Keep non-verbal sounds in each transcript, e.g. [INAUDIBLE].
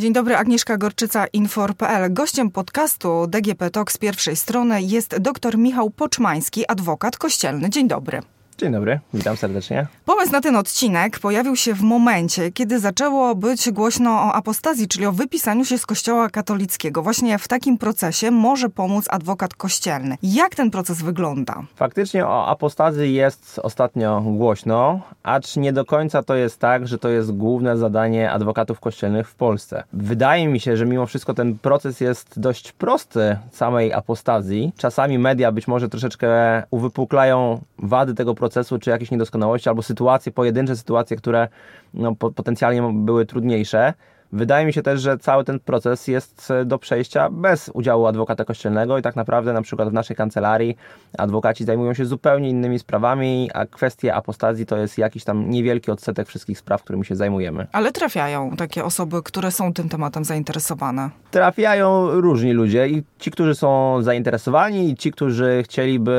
Dzień dobry, Agnieszka Gorczyca, Infor.pl. Gościem podcastu DGP Talk z pierwszej strony jest dr Michał Poczmański, adwokat kościelny. Dzień dobry. Dzień dobry, witam serdecznie. Pomysł na ten odcinek pojawił się w momencie, kiedy zaczęło być głośno o apostazji, czyli o wypisaniu się z Kościoła katolickiego. Właśnie w takim procesie może pomóc adwokat kościelny. Jak ten proces wygląda? Faktycznie o apostazji jest ostatnio głośno, acz nie do końca to jest tak, że to jest główne zadanie adwokatów kościelnych w Polsce. Wydaje mi się, że mimo wszystko ten proces jest dość prosty samej apostazji. Czasami media być może troszeczkę uwypuklają wady tego procesu, czy jakieś niedoskonałości, albo sytuacje, pojedyncze sytuacje, które no, potencjalnie były trudniejsze. Wydaje mi się też, że cały ten proces jest e, do przejścia bez udziału adwokata kościelnego i tak naprawdę na przykład w naszej kancelarii adwokaci zajmują się zupełnie innymi sprawami, a kwestie apostazji to jest jakiś tam niewielki odsetek wszystkich spraw, którymi się zajmujemy. Ale trafiają takie osoby, które są tym tematem zainteresowane? Trafiają różni ludzie i ci, którzy są zainteresowani i ci, którzy chcieliby,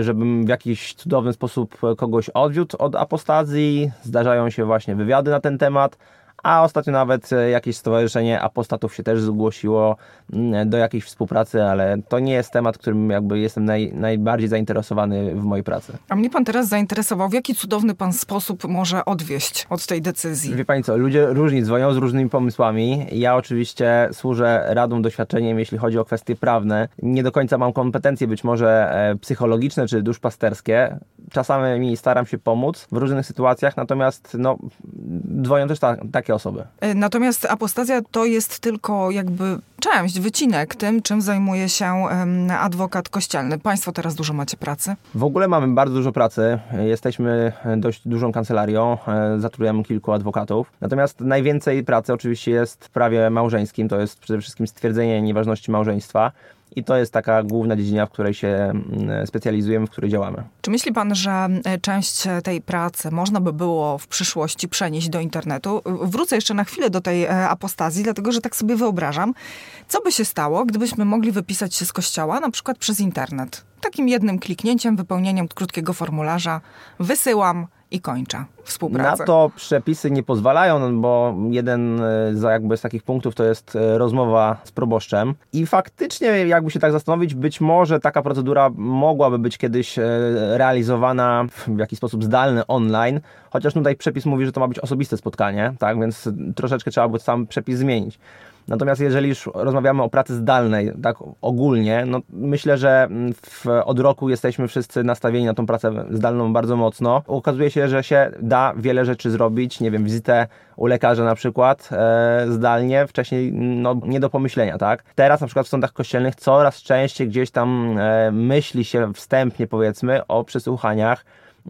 żebym w jakiś cudowny sposób kogoś odwiódł od apostazji. Zdarzają się właśnie wywiady na ten temat a ostatnio nawet e, jakieś stowarzyszenie apostatów się też zgłosiło mm, do jakiejś współpracy, ale to nie jest temat, którym jakby jestem naj, najbardziej zainteresowany w mojej pracy. A mnie pan teraz zainteresował, w jaki cudowny pan sposób może odwieść od tej decyzji? Wie pani co, ludzie różni dzwonią z różnymi pomysłami. Ja oczywiście służę radą, doświadczeniem, jeśli chodzi o kwestie prawne. Nie do końca mam kompetencje być może e, psychologiczne czy duszpasterskie. Czasami staram się pomóc w różnych sytuacjach, natomiast no, dzwonią też ta, takie osoby. E, natomiast apostazja to jest tylko jakby część, wycinek tym, czym zajmuje się adwokat kościelny. Państwo teraz dużo macie pracy? W ogóle mamy bardzo dużo pracy. Jesteśmy dość dużą kancelarią, e, zatrudniamy kilku adwokatów. Natomiast najwięcej pracy oczywiście jest w prawie małżeńskim, to jest przede wszystkim stwierdzenie nieważności małżeństwa. I to jest taka główna dziedzina, w której się mm, specjalizujemy, w której działamy. Czy myśli pan, że e, część tej pracy można by było w przyszłości przenieść do internetu? Wrócę jeszcze na chwilę do tej e, apostazji, dlatego że tak sobie wyobrażam, co by się stało, gdybyśmy mogli wypisać się z kościoła na przykład przez internet. Takim jednym kliknięciem, wypełnieniem krótkiego formularza wysyłam i kończę współpracę. Na to przepisy nie pozwalają, no bo jeden e, z, jakby z takich punktów to jest e, rozmowa z proboszczem i faktycznie jakby się tak zastanowić, być może taka procedura mogłaby być kiedyś e, realizowana w jakiś sposób zdalny online, chociaż tutaj przepis mówi, że to ma być osobiste spotkanie, tak, więc troszeczkę trzeba by sam przepis zmienić. Natomiast jeżeli już rozmawiamy o pracy zdalnej, tak ogólnie, no myślę, że w, od roku jesteśmy wszyscy nastawieni na tą pracę zdalną bardzo mocno. Okazuje się, że się da wiele rzeczy zrobić, nie wiem, wizytę u lekarza na przykład e, zdalnie, wcześniej no, nie do pomyślenia, tak? Teraz na przykład w sądach kościelnych coraz częściej gdzieś tam e, myśli się wstępnie powiedzmy o przesłuchaniach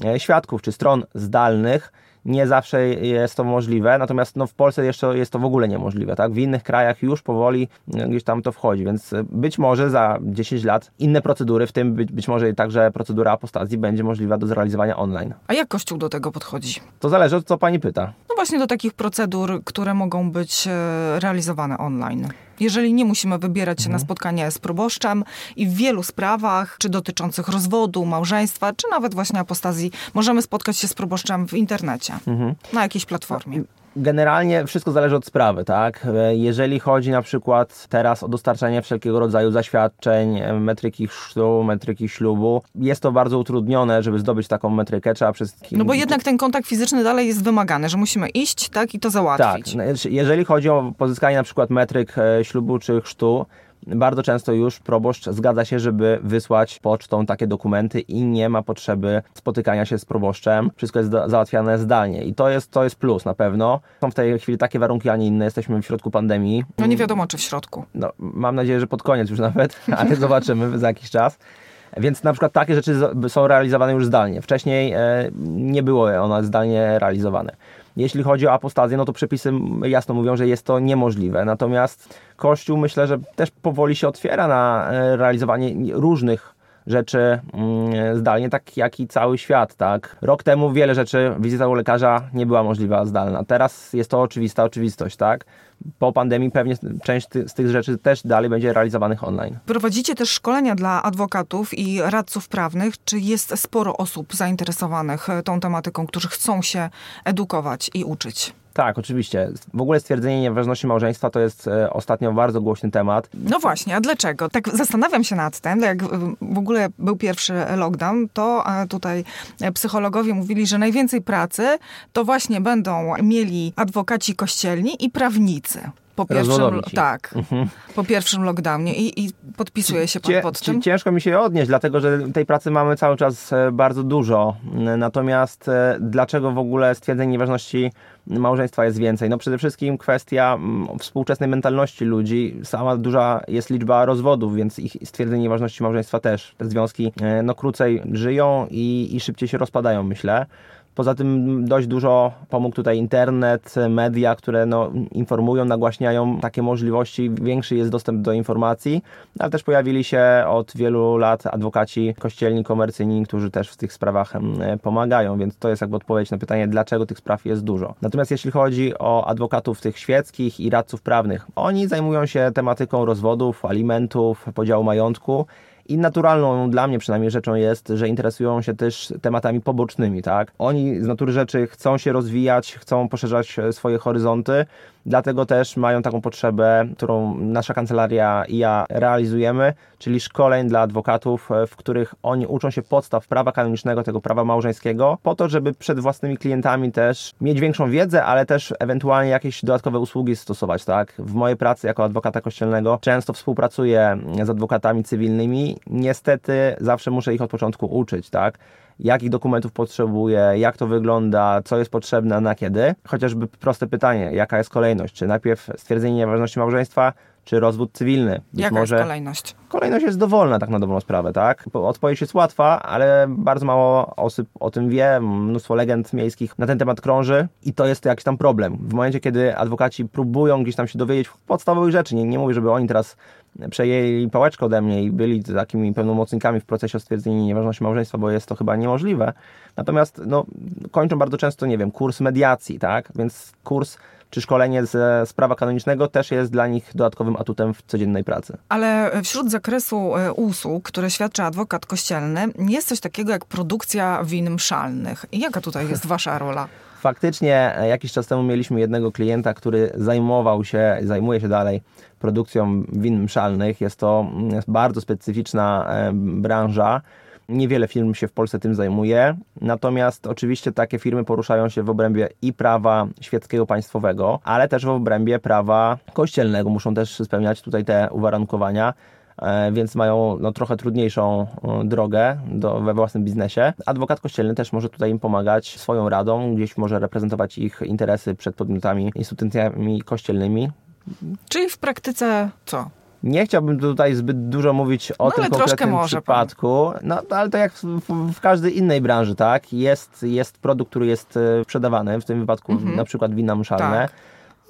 e, świadków czy stron zdalnych, nie zawsze jest to możliwe, natomiast no, w Polsce jeszcze jest to w ogóle niemożliwe. Tak? W innych krajach już powoli e, gdzieś tam to wchodzi, więc e, być może za 10 lat inne procedury, w tym być, być może także procedura apostazji będzie możliwa do zrealizowania online. A jak Kościół do tego podchodzi? To zależy od co pani pyta. No właśnie do takich procedur, które mogą być e, realizowane online jeżeli nie musimy wybierać się mhm. na spotkanie z proboszczem i w wielu sprawach, czy dotyczących rozwodu, małżeństwa, czy nawet właśnie apostazji, możemy spotkać się z proboszczem w internecie, mhm. na jakiejś platformie. Generalnie wszystko zależy od sprawy, tak? Jeżeli chodzi na przykład teraz o dostarczanie wszelkiego rodzaju zaświadczeń, metryki chrztu, metryki ślubu, jest to bardzo utrudnione, żeby zdobyć taką metrykę, trzeba przez... No bo jednak ten kontakt fizyczny dalej jest wymagany, że musimy iść, tak, i to załatwić. Tak, znaczy, jeżeli chodzi o pozyskanie na przykład metryk e, ślubu czy chrztu, bardzo często już proboszcz zgadza się, żeby wysłać pocztą takie dokumenty i nie ma potrzeby spotykania się z proboszczem. Wszystko jest załatwiane zdalnie i to jest, to jest plus na pewno. Są w tej chwili takie warunki, a nie inne. Jesteśmy w środku pandemii. No nie wiadomo, czy w środku. No, mam nadzieję, że pod koniec już nawet, [LAUGHS] ale zobaczymy za jakiś czas. Więc na przykład takie rzeczy są realizowane już zdalnie. Wcześniej e, nie było one zdalnie realizowane. Jeśli chodzi o apostazję, no to przepisy jasno mówią, że jest to niemożliwe. Natomiast Kościół myślę, że też powoli się otwiera na e, realizowanie różnych rzeczy mm, zdalnie, tak jak i cały świat, tak. Rok temu wiele rzeczy, wizyta u lekarza nie była możliwa zdalna. Teraz jest to oczywista oczywistość, tak. Po pandemii pewnie część z tych rzeczy też dalej będzie realizowanych online. Prowadzicie też szkolenia dla adwokatów i radców prawnych. Czy jest sporo osób zainteresowanych tą tematyką, którzy chcą się edukować i uczyć? Tak, oczywiście. W ogóle stwierdzenie nieważności małżeństwa to jest e, ostatnio bardzo głośny temat. No właśnie, a dlaczego? Tak zastanawiam się nad tym, jak w ogóle był pierwszy lockdown, to e, tutaj psychologowie mówili, że najwięcej pracy to właśnie będą mieli adwokaci kościelni i prawnicy. Po pierwszym, tak, mhm. po pierwszym lockdownie i, i podpisuje się pan pod tym? Ciężko mi się odnieść, dlatego że tej pracy mamy cały czas e, bardzo dużo. Natomiast e, dlaczego w ogóle stwierdzenie nieważności małżeństwa jest więcej? No przede wszystkim kwestia współczesnej mentalności ludzi. Sama duża jest liczba rozwodów, więc ich stwierdzenie nieważności małżeństwa też. Te związki e, no, krócej żyją i, i szybciej się rozpadają, myślę. Poza tym dość dużo pomógł tutaj internet, media, które no, informują, nagłaśniają takie możliwości, większy jest dostęp do informacji, ale też pojawili się od wielu lat adwokaci kościelni, komercyjni, którzy też w tych sprawach pomagają, więc to jest jakby odpowiedź na pytanie, dlaczego tych spraw jest dużo. Natomiast jeśli chodzi o adwokatów tych świeckich i radców prawnych, oni zajmują się tematyką rozwodów, alimentów, podziału majątku, i naturalną dla mnie przynajmniej rzeczą jest, że interesują się też tematami pobocznymi, tak? Oni z natury rzeczy chcą się rozwijać, chcą poszerzać swoje horyzonty, Dlatego też mają taką potrzebę, którą nasza kancelaria i ja realizujemy, czyli szkoleń dla adwokatów, e, w których oni uczą się podstaw prawa kanonicznego, tego prawa małżeńskiego, po to, żeby przed własnymi klientami też mieć większą wiedzę, ale też ewentualnie jakieś dodatkowe usługi stosować, tak? W mojej pracy jako adwokata kościelnego często współpracuję z adwokatami cywilnymi. Niestety zawsze muszę ich od początku uczyć, tak? Jakich dokumentów potrzebuje, jak to wygląda, co jest potrzebne, na kiedy. Chociażby proste pytanie, jaka jest kolejność? Czy najpierw stwierdzenie nieważności małżeństwa, czy rozwód cywilny? Być jaka może... jest kolejność? Kolejność jest dowolna, tak na dobrą sprawę, tak? Odpowiedź jest łatwa, ale bardzo mało osób o tym wie, mnóstwo legend miejskich na ten temat krąży i to jest jakiś tam problem. W momencie, kiedy adwokaci próbują gdzieś tam się dowiedzieć podstawowych rzeczy, nie, nie mówię, żeby oni teraz przejęli pałeczkę ode mnie i byli takimi pełnomocnikami w procesie o stwierdzenie nieważności małżeństwa, bo jest to chyba niemożliwe. Natomiast no, kończą bardzo często, nie wiem, kurs mediacji, tak? Więc kurs czy szkolenie ze sprawa kanonicznego też jest dla nich dodatkowym atutem w codziennej pracy. Ale wśród zakresu e, usług, które świadczy adwokat kościelny, jest coś takiego jak produkcja win mszalnych. Jaka tutaj jest wasza rola? [LAUGHS] Faktycznie e, jakiś czas temu mieliśmy jednego klienta, który zajmował się, zajmuje się dalej produkcją win mszalnych. Jest to mm, bardzo specyficzna e, branża. Niewiele firm się w Polsce tym zajmuje, natomiast oczywiście takie firmy poruszają się w obrębie i prawa świeckiego państwowego, ale też w obrębie prawa kościelnego. Muszą też spełniać tutaj te uwarunkowania e, więc mają no, trochę trudniejszą e, drogę do, we własnym biznesie. Adwokat kościelny też może tutaj im pomagać swoją radą, gdzieś może reprezentować ich interesy przed podmiotami, instytucjami kościelnymi. Czyli w praktyce co? Nie chciałbym tutaj zbyt dużo mówić o no, tym konkretnym przypadku, no ale to jak w, w, każdej innej branży, tak? Jest, jest produkt, który jest e, sprzedawany, w tym wypadku mhm. na przykład wina mszalne. Tak.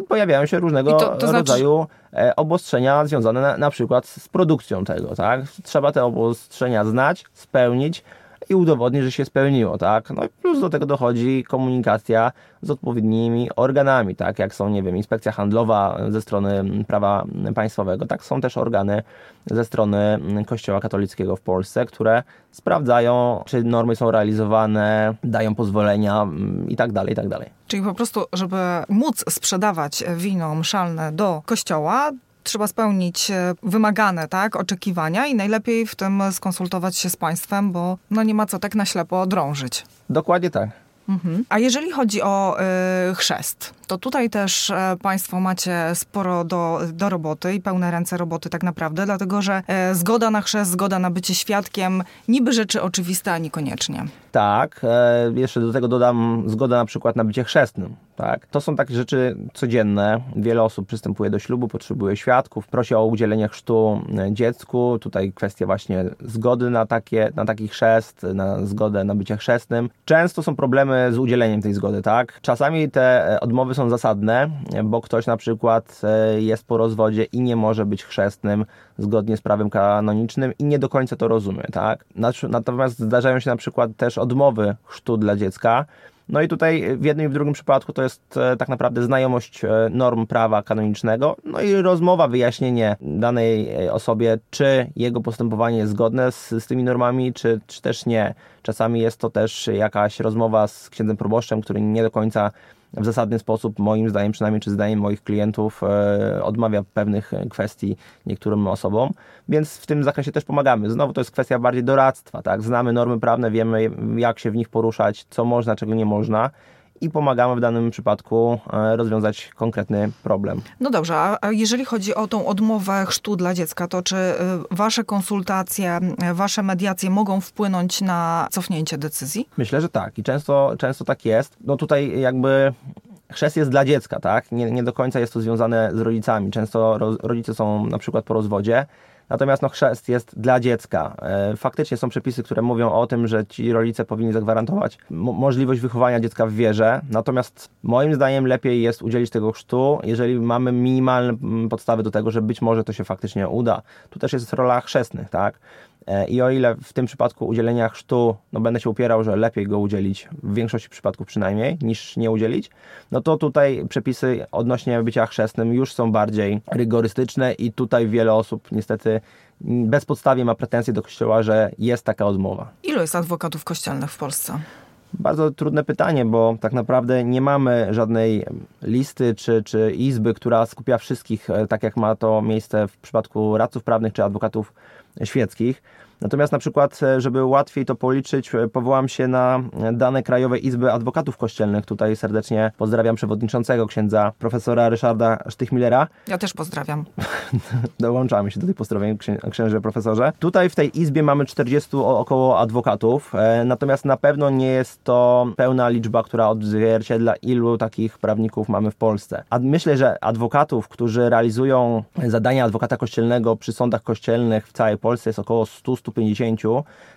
Pojawiają się różnego to, to rodzaju znaczy... obostrzenia związane na, na przykład z produkcją tego, tak? Trzeba te obostrzenia znać, spełnić, i udowodnić, że się spełniło, tak? No i plus do tego dochodzi komunikacja z odpowiednimi organami, tak? Jak są, nie wiem, inspekcja handlowa ze strony prawa państwowego, tak? Są też organy ze strony Kościoła katolickiego w Polsce, które sprawdzają, czy normy są realizowane, dają pozwolenia mm, i tak dalej, i tak dalej. Czyli po prostu, żeby móc sprzedawać wino mszalne do kościoła, trzeba spełnić e, wymagane tak, oczekiwania i najlepiej w tym skonsultować się z państwem, bo no nie ma co tak na ślepo drążyć. Dokładnie tak. Mhm. A jeżeli chodzi o y, chrzest, to tutaj też y, Państwo macie sporo do, do roboty i pełne ręce roboty tak naprawdę, dlatego że y, zgoda na chrzest, zgoda na bycie świadkiem, niby rzeczy oczywiste, a niekoniecznie. Tak, jeszcze do tego dodam zgodę na przykład na bycie chrzestnym. Tak? To są takie rzeczy codzienne. Wiele osób przystępuje do ślubu, potrzebuje świadków, prosi o udzielenie chrztu dziecku. Tutaj kwestia właśnie zgody na, takie, na taki chrzest, na zgodę na bycie chrzestnym. Często są problemy z udzieleniem tej zgody, tak? Czasami te e, odmowy są zasadne, bo ktoś na przykład e, jest po rozwodzie i nie może być chrzestnym zgodnie z prawem kanonicznym i nie do końca to rozumie, tak? Natomiast zdarzają się na przykład też odmowy chrztu dla dziecka, no i tutaj w jednym i w drugim przypadku to jest e, tak naprawdę znajomość norm prawa kanonicznego, no i rozmowa, wyjaśnienie danej osobie, czy jego postępowanie jest zgodne z, z tymi normami, czy, czy też nie. Czasami jest to też jakaś rozmowa z księdzem proboszczem, który nie do końca w zasadny sposób, moim zdaniem przynajmniej, czy zdaniem moich klientów, e, odmawia pewnych kwestii niektórym osobom, więc w tym zakresie też pomagamy. Znowu to jest kwestia bardziej doradztwa, tak? Znamy normy prawne, wiemy jak się w nich poruszać, co można, czego nie można i pomagamy w danym przypadku e, rozwiązać konkretny problem. No dobrze, a jeżeli chodzi o tą odmowę chrztu dla dziecka, to czy e, wasze konsultacje, e, wasze mediacje mogą wpłynąć na cofnięcie decyzji? Myślę, że tak i często, często tak jest. No tutaj jakby chrzest jest dla dziecka, tak? Nie, nie do końca jest to związane z rodzicami. Często rodzice są na przykład po rozwodzie Natomiast no, chrzest jest dla dziecka. E, faktycznie są przepisy, które mówią o tym, że ci rodzice powinni zagwarantować możliwość wychowania dziecka w wierze. Natomiast moim zdaniem lepiej jest udzielić tego chrztu, jeżeli mamy minimalne podstawy do tego, że być może to się faktycznie uda. Tu też jest rola chrzestnych, tak? E, I o ile w tym przypadku udzielenia chrztu, no będę się upierał, że lepiej go udzielić, w większości przypadków przynajmniej, niż nie udzielić, no to tutaj przepisy odnośnie bycia chrzestnym już są bardziej rygorystyczne i tutaj wiele osób niestety bezpodstawnie ma pretensje do Kościoła, że jest taka odmowa. Ilu jest adwokatów kościelnych w Polsce? Bardzo trudne pytanie, bo tak naprawdę nie mamy żadnej listy czy, czy izby, która skupia wszystkich, e, tak jak ma to miejsce w przypadku radców prawnych czy adwokatów świeckich. Natomiast na przykład, e, żeby łatwiej to policzyć, e, powołam się na dane Krajowej Izby Adwokatów Kościelnych. Tutaj serdecznie pozdrawiam przewodniczącego księdza profesora Ryszarda Sztychmillera. Ja też pozdrawiam. [LAUGHS] Dołączamy się do tych pozdrowień księże profesorze. Tutaj w tej izbie mamy 40 około adwokatów, e, natomiast na pewno nie jest to pełna liczba, która odzwierciedla ilu takich prawników mamy w Polsce. A myślę, że adwokatów, którzy realizują zadania adwokata kościelnego przy sądach kościelnych w całej Polsce jest około 100 150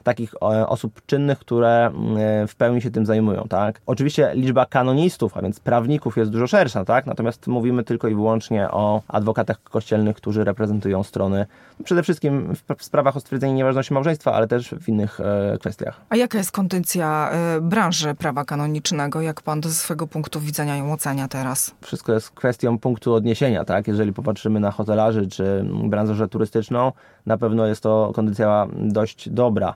takich e, osób czynnych, które e, w pełni się tym zajmują, tak? Oczywiście liczba kanonistów, a więc prawników jest dużo szersza, tak? Natomiast mówimy tylko i wyłącznie o adwokatach kościelnych, którzy reprezentują strony przede wszystkim w sprawach o stwierdzenie nieważności małżeństwa, ale też w innych e, kwestiach. A jaka jest kondycja branży prawa kanonicznego? Jak pan ze swojego punktu widzenia ją ocenia teraz? Wszystko jest kwestią punktu odniesienia, tak? Jeżeli popatrzymy na hotelarzy czy branżę turystyczną, na pewno jest to kondycja dość dobra.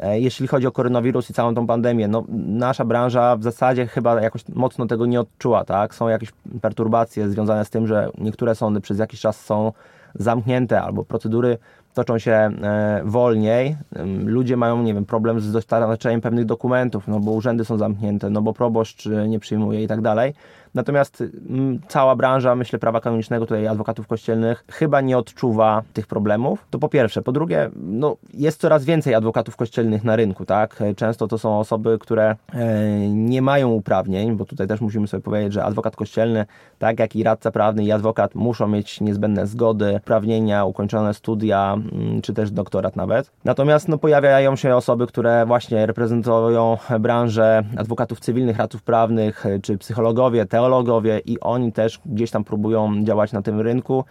E, jeśli chodzi o koronawirus i całą tą pandemię, no, nasza branża w zasadzie chyba jakoś mocno tego nie odczuła, tak? Są jakieś perturbacje związane z tym, że niektóre sądy przez jakiś czas są zamknięte albo procedury toczą się e, wolniej. Ludzie mają, nie wiem, problem z dostarczeniem pewnych dokumentów, no bo urzędy są zamknięte, no bo proboszcz e, nie przyjmuje i tak dalej. Natomiast mm, cała branża, myślę, prawa kanonicznego, tutaj adwokatów kościelnych, chyba nie odczuwa tych problemów. To po pierwsze. Po drugie, no, jest coraz więcej adwokatów kościelnych na rynku, tak? Często to są osoby, które e, nie mają uprawnień, bo tutaj też musimy sobie powiedzieć, że adwokat kościelny, tak jak i radca prawny i adwokat muszą mieć niezbędne zgody, uprawnienia, ukończone studia, mm, czy też doktorat nawet. Natomiast no, pojawiają się osoby, które właśnie reprezentują branżę adwokatów cywilnych, radców prawnych, czy psychologowie, te teologowie i oni też gdzieś tam próbują działać na tym rynku.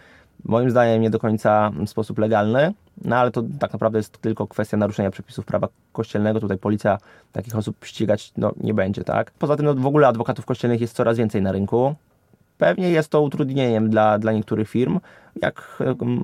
Moim zdaniem nie do końca w sposób legalny, no ale to tak naprawdę jest tylko kwestia naruszenia przepisów prawa kościelnego. Tutaj policja takich osób ścigać no, nie będzie, tak? Poza tym no, w ogóle adwokatów kościelnych jest coraz więcej na rynku. Pewnie jest to utrudnieniem dla, dla niektórych firm, jak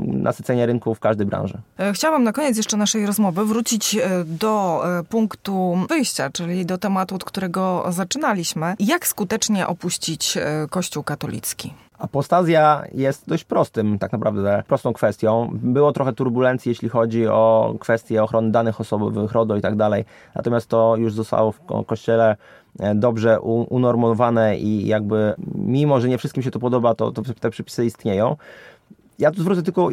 nasycenie rynku w każdej branży. E, chciałam na koniec jeszcze naszej rozmowy wrócić e, do e, punktu wyjścia, czyli do tematu, od którego zaczynaliśmy. Jak skutecznie opuścić Kościół katolicki? Apostazja jest dość prostym, tak naprawdę, prostą kwestią. Było trochę turbulencji, jeśli chodzi o kwestie ochrony danych osobowych, RODO i tak dalej. Natomiast to już zostało w kościele dobrze unormowane i jakby mimo, że nie wszystkim się to podoba, to, to te przepisy istnieją. Ja tu zwrócę tylko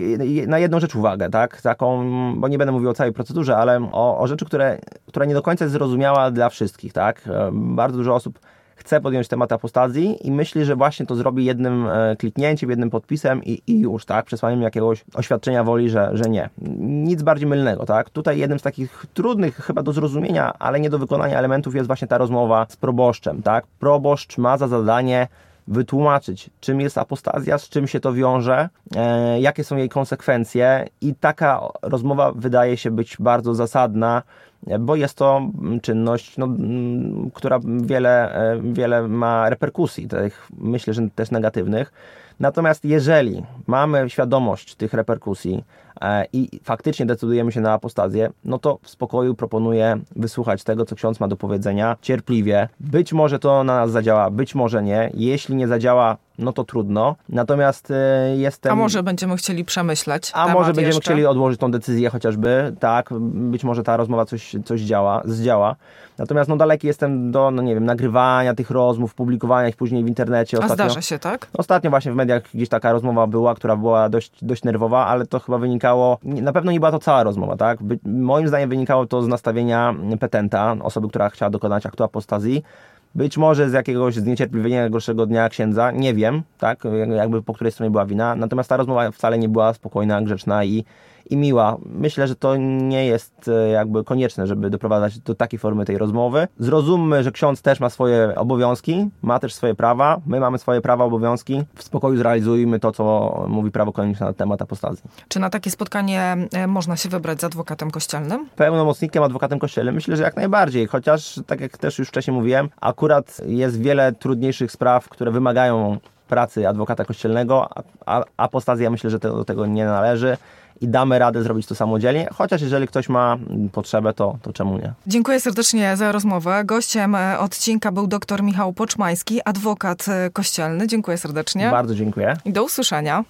na jedną rzecz uwagę, tak? Taką, bo nie będę mówił o całej procedurze, ale o, o rzeczy, które, która nie do końca jest zrozumiała dla wszystkich, tak? E, bardzo dużo osób chce podjąć temat apostazji i myśli, że właśnie to zrobi jednym e, kliknięciem, jednym podpisem i, i już, tak? Przesłaniem jakiegoś oświadczenia woli, że, że nie. Nic bardziej mylnego, tak? Tutaj jednym z takich trudnych chyba do zrozumienia, ale nie do wykonania elementów jest właśnie ta rozmowa z proboszczem, tak? Proboszcz ma za zadanie wytłumaczyć, czym jest apostazja, z czym się to wiąże, e, jakie są jej konsekwencje i taka rozmowa wydaje się być bardzo zasadna, bo jest to czynność, no, która wiele, e, wiele ma reperkusji, tych, myślę, że też negatywnych. Natomiast jeżeli mamy świadomość tych reperkusji, i faktycznie decydujemy się na apostazję, no to w spokoju proponuję wysłuchać tego, co ksiądz ma do powiedzenia, cierpliwie. Być może to na nas zadziała, być może nie. Jeśli nie zadziała, no to trudno. Natomiast e, jestem... A może będziemy chcieli przemyśleć A może będziemy jeszcze? chcieli odłożyć tą decyzję chociażby, tak, być może ta rozmowa coś, coś działa, zdziała. Natomiast no daleki jestem do, no nie wiem, nagrywania tych rozmów, publikowania ich później w internecie. Ostatnio, A zdarza się, tak? Ostatnio właśnie w mediach gdzieś taka rozmowa była, która była dość, dość nerwowa, ale to chyba wynikało, na pewno nie była to cała rozmowa, tak? By, moim zdaniem wynikało to z nastawienia petenta, osoby, która chciała dokonać aktu apostazji, być może z jakiegoś zniecierpliwienia gorszego dnia księdza, nie wiem, tak, jakby po której stronie była wina. Natomiast ta rozmowa wcale nie była spokojna, grzeczna i i miła. Myślę, że to nie jest e, jakby konieczne, żeby doprowadzać do takiej formy tej rozmowy. Zrozummy, że ksiądz też ma swoje obowiązki, ma też swoje prawa, my mamy swoje prawa, obowiązki. W spokoju zrealizujmy to, co mówi prawo kanoniczne na temat apostazji. Czy na takie spotkanie e, można się wybrać z adwokatem kościelnym? Pełnomocnikiem, adwokatem kościelnym? Myślę, że jak najbardziej, chociaż tak jak też już wcześniej mówiłem, akurat jest wiele trudniejszych spraw, które wymagają pracy adwokata kościelnego, a apostazja myślę, że do tego nie należy i damy radę zrobić to samodzielnie, chociaż jeżeli ktoś ma potrzebę, to, to czemu nie. Dziękuję serdecznie za rozmowę. Gościem e, odcinka był dr Michał Poczmański, adwokat e, kościelny. Dziękuję serdecznie. Bardzo dziękuję. I do usłyszenia.